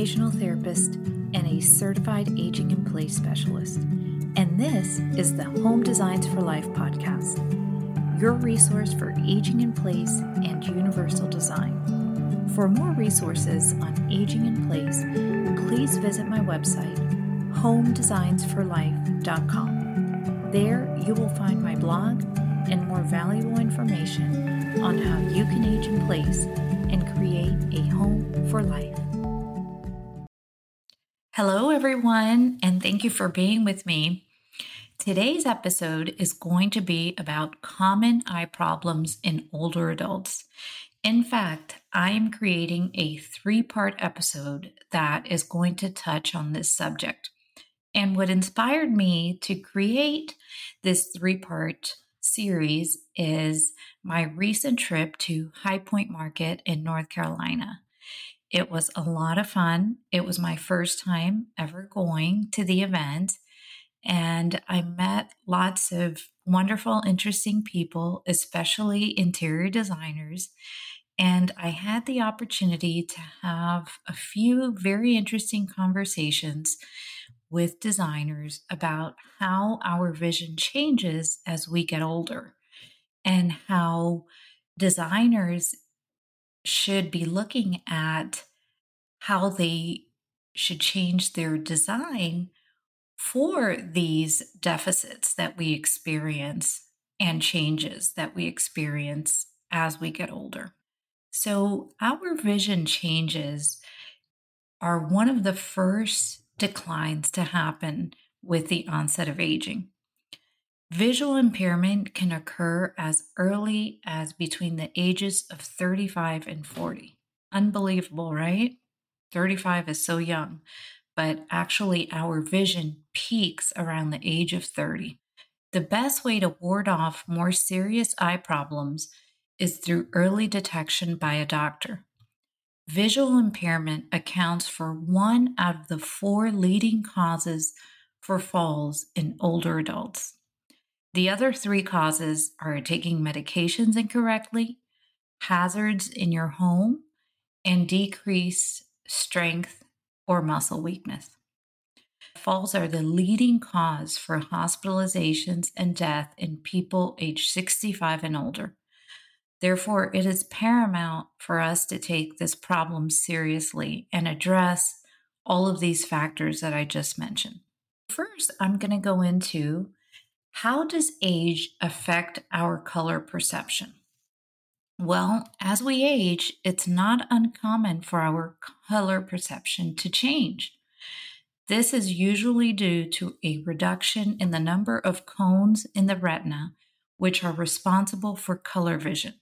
occupational therapist and a certified aging in place specialist. And this is the Home Designs for Life podcast, your resource for aging in place and universal design. For more resources on aging in place, please visit my website, homedesignsforlife.com. There you will find my blog and more valuable information on how you can age in place and create a home for life. Hello, everyone, and thank you for being with me. Today's episode is going to be about common eye problems in older adults. In fact, I am creating a three part episode that is going to touch on this subject. And what inspired me to create this three part series is my recent trip to High Point Market in North Carolina. It was a lot of fun. It was my first time ever going to the event, and I met lots of wonderful, interesting people, especially interior designers. And I had the opportunity to have a few very interesting conversations with designers about how our vision changes as we get older and how designers should be looking at how they should change their design for these deficits that we experience and changes that we experience as we get older. So, our vision changes are one of the first declines to happen with the onset of aging. Visual impairment can occur as early as between the ages of 35 and 40. Unbelievable, right? 35 is so young, but actually, our vision peaks around the age of 30. The best way to ward off more serious eye problems is through early detection by a doctor. Visual impairment accounts for one out of the four leading causes for falls in older adults. The other three causes are taking medications incorrectly, hazards in your home, and decreased strength or muscle weakness. Falls are the leading cause for hospitalizations and death in people age 65 and older. Therefore, it is paramount for us to take this problem seriously and address all of these factors that I just mentioned. First, I'm going to go into how does age affect our color perception? Well, as we age, it's not uncommon for our color perception to change. This is usually due to a reduction in the number of cones in the retina, which are responsible for color vision.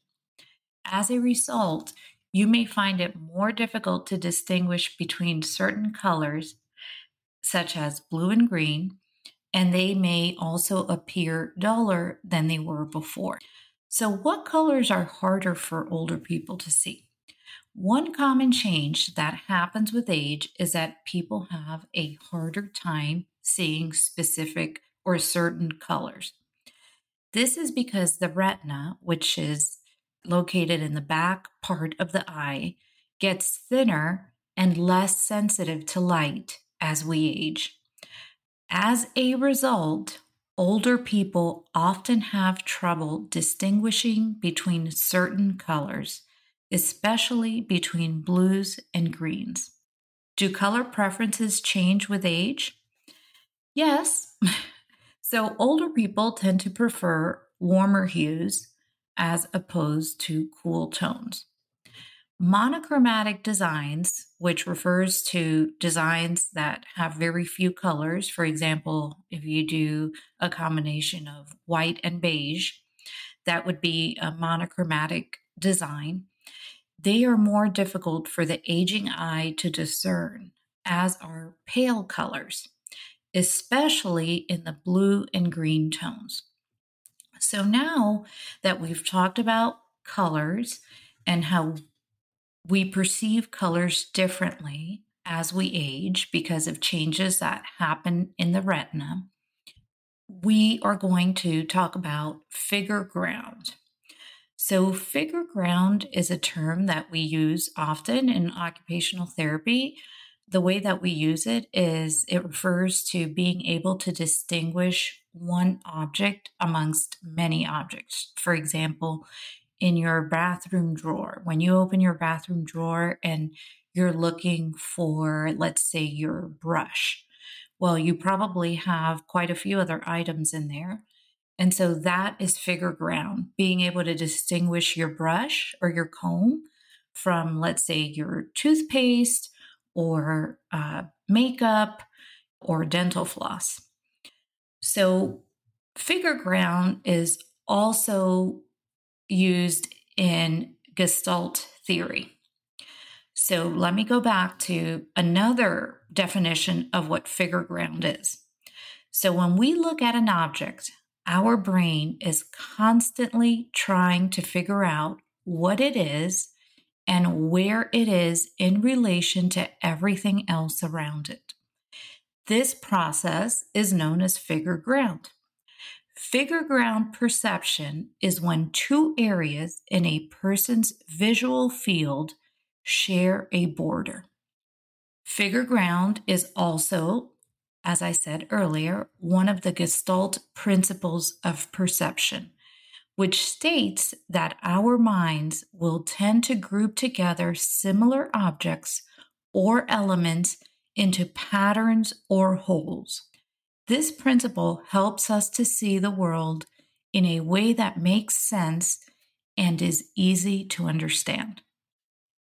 As a result, you may find it more difficult to distinguish between certain colors, such as blue and green, and they may also appear duller than they were before. So, what colors are harder for older people to see? One common change that happens with age is that people have a harder time seeing specific or certain colors. This is because the retina, which is located in the back part of the eye, gets thinner and less sensitive to light as we age. As a result, older people often have trouble distinguishing between certain colors, especially between blues and greens. Do color preferences change with age? Yes. so, older people tend to prefer warmer hues as opposed to cool tones. Monochromatic designs, which refers to designs that have very few colors, for example, if you do a combination of white and beige, that would be a monochromatic design. They are more difficult for the aging eye to discern, as are pale colors, especially in the blue and green tones. So now that we've talked about colors and how we perceive colors differently as we age because of changes that happen in the retina, we are going to talk about figure ground. So, figure ground is a term that we use often in occupational therapy the way that we use it is it refers to being able to distinguish one object amongst many objects. For example, in your bathroom drawer, when you open your bathroom drawer and you're looking for, let's say, your brush, well, you probably have quite a few other items in there. And so that is figure ground, being able to distinguish your brush or your comb from, let's say, your toothpaste or uh, makeup or dental floss. So, figure ground is also used in Gestalt theory. So, let me go back to another definition of what figure ground is. So, when we look at an object, our brain is constantly trying to figure out what it is and where it is in relation to everything else around it. This process is known as figure ground. Figure ground perception is when two areas in a person's visual field share a border. Figure ground is also, as I said earlier, one of the Gestalt principles of perception which states that our minds will tend to group together similar objects or elements into patterns or wholes. This principle helps us to see the world in a way that makes sense and is easy to understand.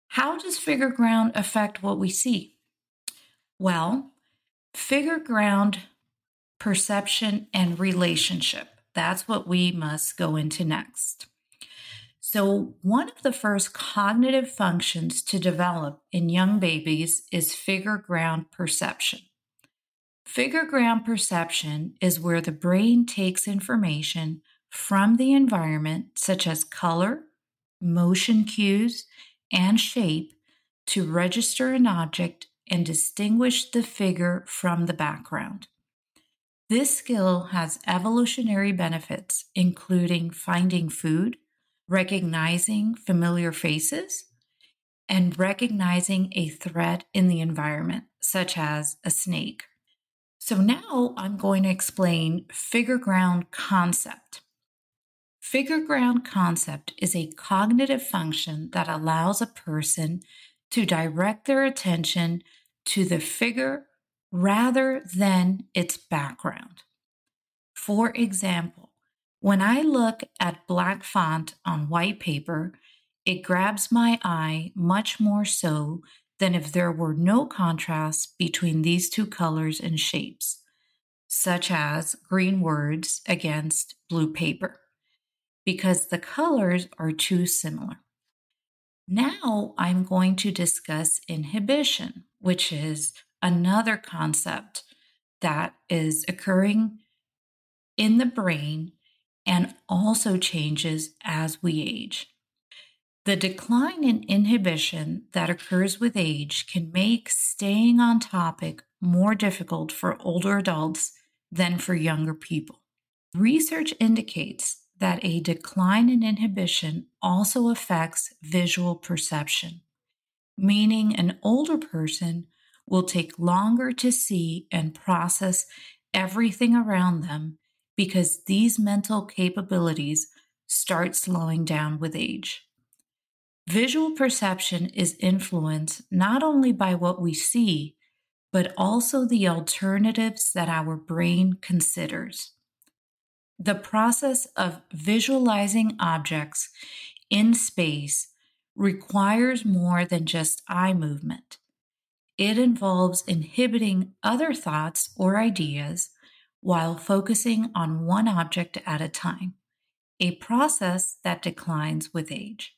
How does figure ground affect what we see? Well, figure ground perception and relationship that's what we must go into next. So, one of the first cognitive functions to develop in young babies is figure ground perception. Figure ground perception is where the brain takes information from the environment, such as color, motion cues, and shape, to register an object and distinguish the figure from the background. This skill has evolutionary benefits, including finding food, recognizing familiar faces, and recognizing a threat in the environment, such as a snake. So now I'm going to explain figure ground concept. Figure ground concept is a cognitive function that allows a person to direct their attention to the figure rather than its background. For example, when I look at black font on white paper, it grabs my eye much more so than if there were no contrast between these two colors and shapes, such as green words against blue paper, because the colors are too similar. Now I'm going to discuss inhibition, which is another concept that is occurring in the brain and also changes as we age. The decline in inhibition that occurs with age can make staying on topic more difficult for older adults than for younger people. Research indicates that a decline in inhibition also affects visual perception, meaning an older person will take longer to see and process everything around them because these mental capabilities start slowing down with age. Visual perception is influenced not only by what we see, but also the alternatives that our brain considers. The process of visualizing objects in space requires more than just eye movement. It involves inhibiting other thoughts or ideas while focusing on one object at a time, a process that declines with age.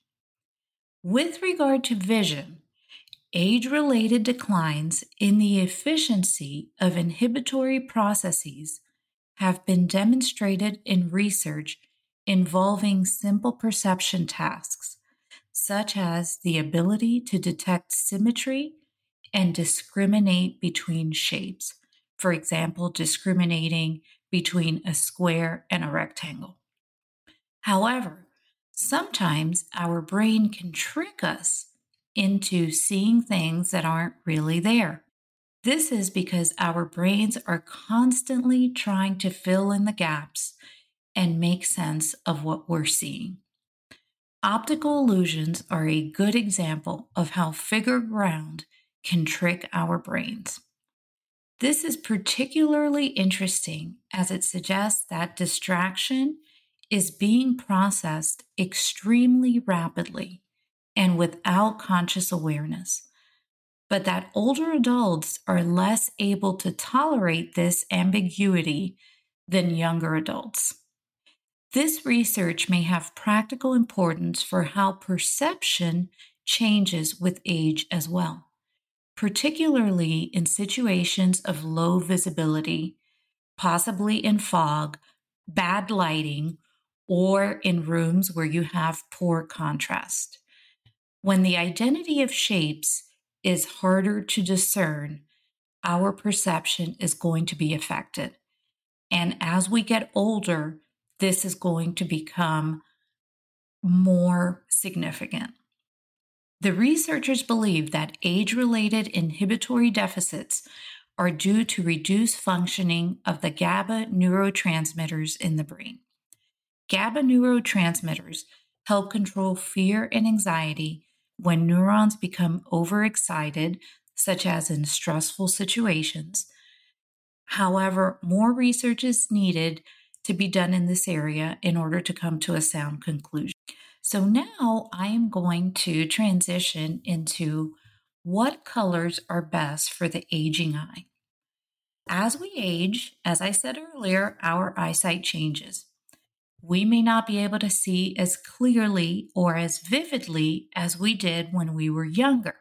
With regard to vision, age related declines in the efficiency of inhibitory processes have been demonstrated in research involving simple perception tasks, such as the ability to detect symmetry and discriminate between shapes. For example, discriminating between a square and a rectangle. However, sometimes our brain can trick us into seeing things that aren't really there. This is because our brains are constantly trying to fill in the gaps and make sense of what we're seeing. Optical illusions are a good example of how figure ground can trick our brains. This is particularly interesting as it suggests that distraction is being processed extremely rapidly and without conscious awareness, but that older adults are less able to tolerate this ambiguity than younger adults. This research may have practical importance for how perception changes with age as well particularly in situations of low visibility, possibly in fog, bad lighting, or in rooms where you have poor contrast. When the identity of shapes is harder to discern, our perception is going to be affected. And as we get older, this is going to become more significant. The researchers believe that age related inhibitory deficits are due to reduced functioning of the GABA neurotransmitters in the brain. GABA neurotransmitters help control fear and anxiety when neurons become overexcited, such as in stressful situations. However, more research is needed to be done in this area in order to come to a sound conclusion. So now I am going to transition into what colors are best for the aging eye. As we age, as I said earlier, our eyesight changes. We may not be able to see as clearly or as vividly as we did when we were younger.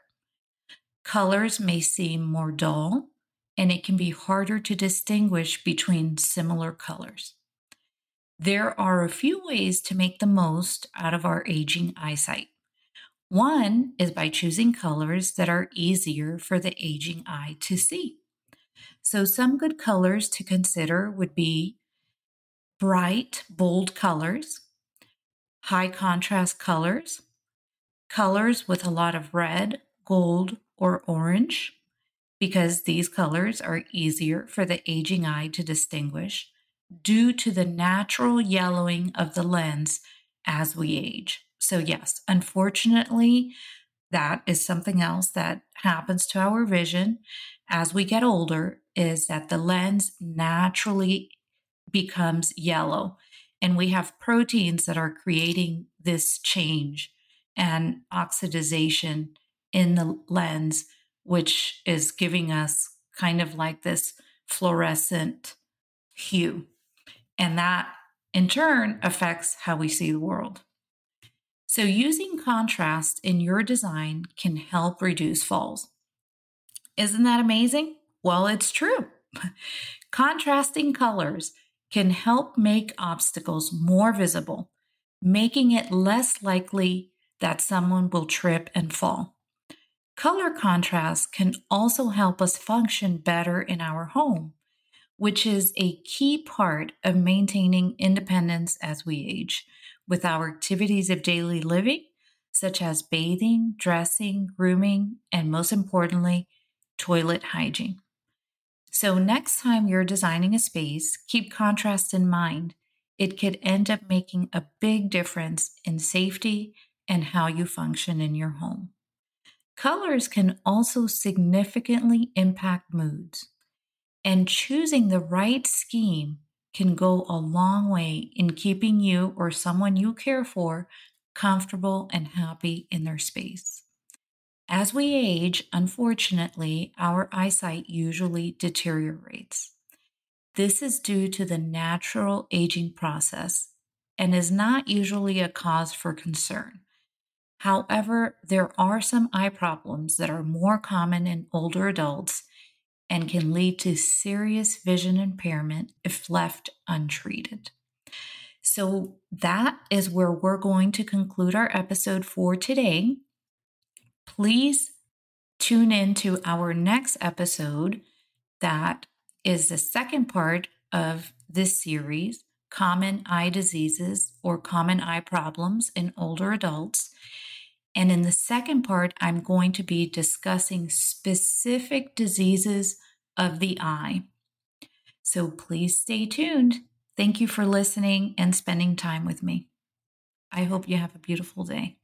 Colors may seem more dull, and it can be harder to distinguish between similar colors. There are a few ways to make the most out of our aging eyesight. One is by choosing colors that are easier for the aging eye to see. So, some good colors to consider would be bright, bold colors, high contrast colors, colors with a lot of red, gold, or orange, because these colors are easier for the aging eye to distinguish due to the natural yellowing of the lens as we age. So, yes, unfortunately, that is something else that happens to our vision as we get older is that the lens naturally becomes yellow and we have proteins that are creating this change and oxidization in the lens which is giving us kind of like this fluorescent hue and that in turn affects how we see the world. So, using contrast in your design can help reduce falls. Isn't that amazing? Well, it's true. Contrasting colors can help make obstacles more visible, making it less likely that someone will trip and fall. Color contrast can also help us function better in our home which is a key part of maintaining independence as we age with our activities of daily living, such as bathing, dressing, grooming, and most importantly, toilet hygiene. So, next time you're designing a space, keep contrast in mind. It could end up making a big difference in safety and how you function in your home. Colors can also significantly impact moods and choosing the right scheme can go a long way in keeping you or someone you care for comfortable and happy in their space. As we age, unfortunately, our eyesight usually deteriorates. This is due to the natural aging process and is not usually a cause for concern. However, there are some eye problems that are more common in older adults and can lead to serious vision impairment if left untreated. So, that is where we're going to conclude our episode for today. Please tune in to our next episode that is the second part of this series Common Eye Diseases or Common Eye Problems in Older Adults. And in the second part, I'm going to be discussing specific diseases of the eye. So please stay tuned. Thank you for listening and spending time with me. I hope you have a beautiful day.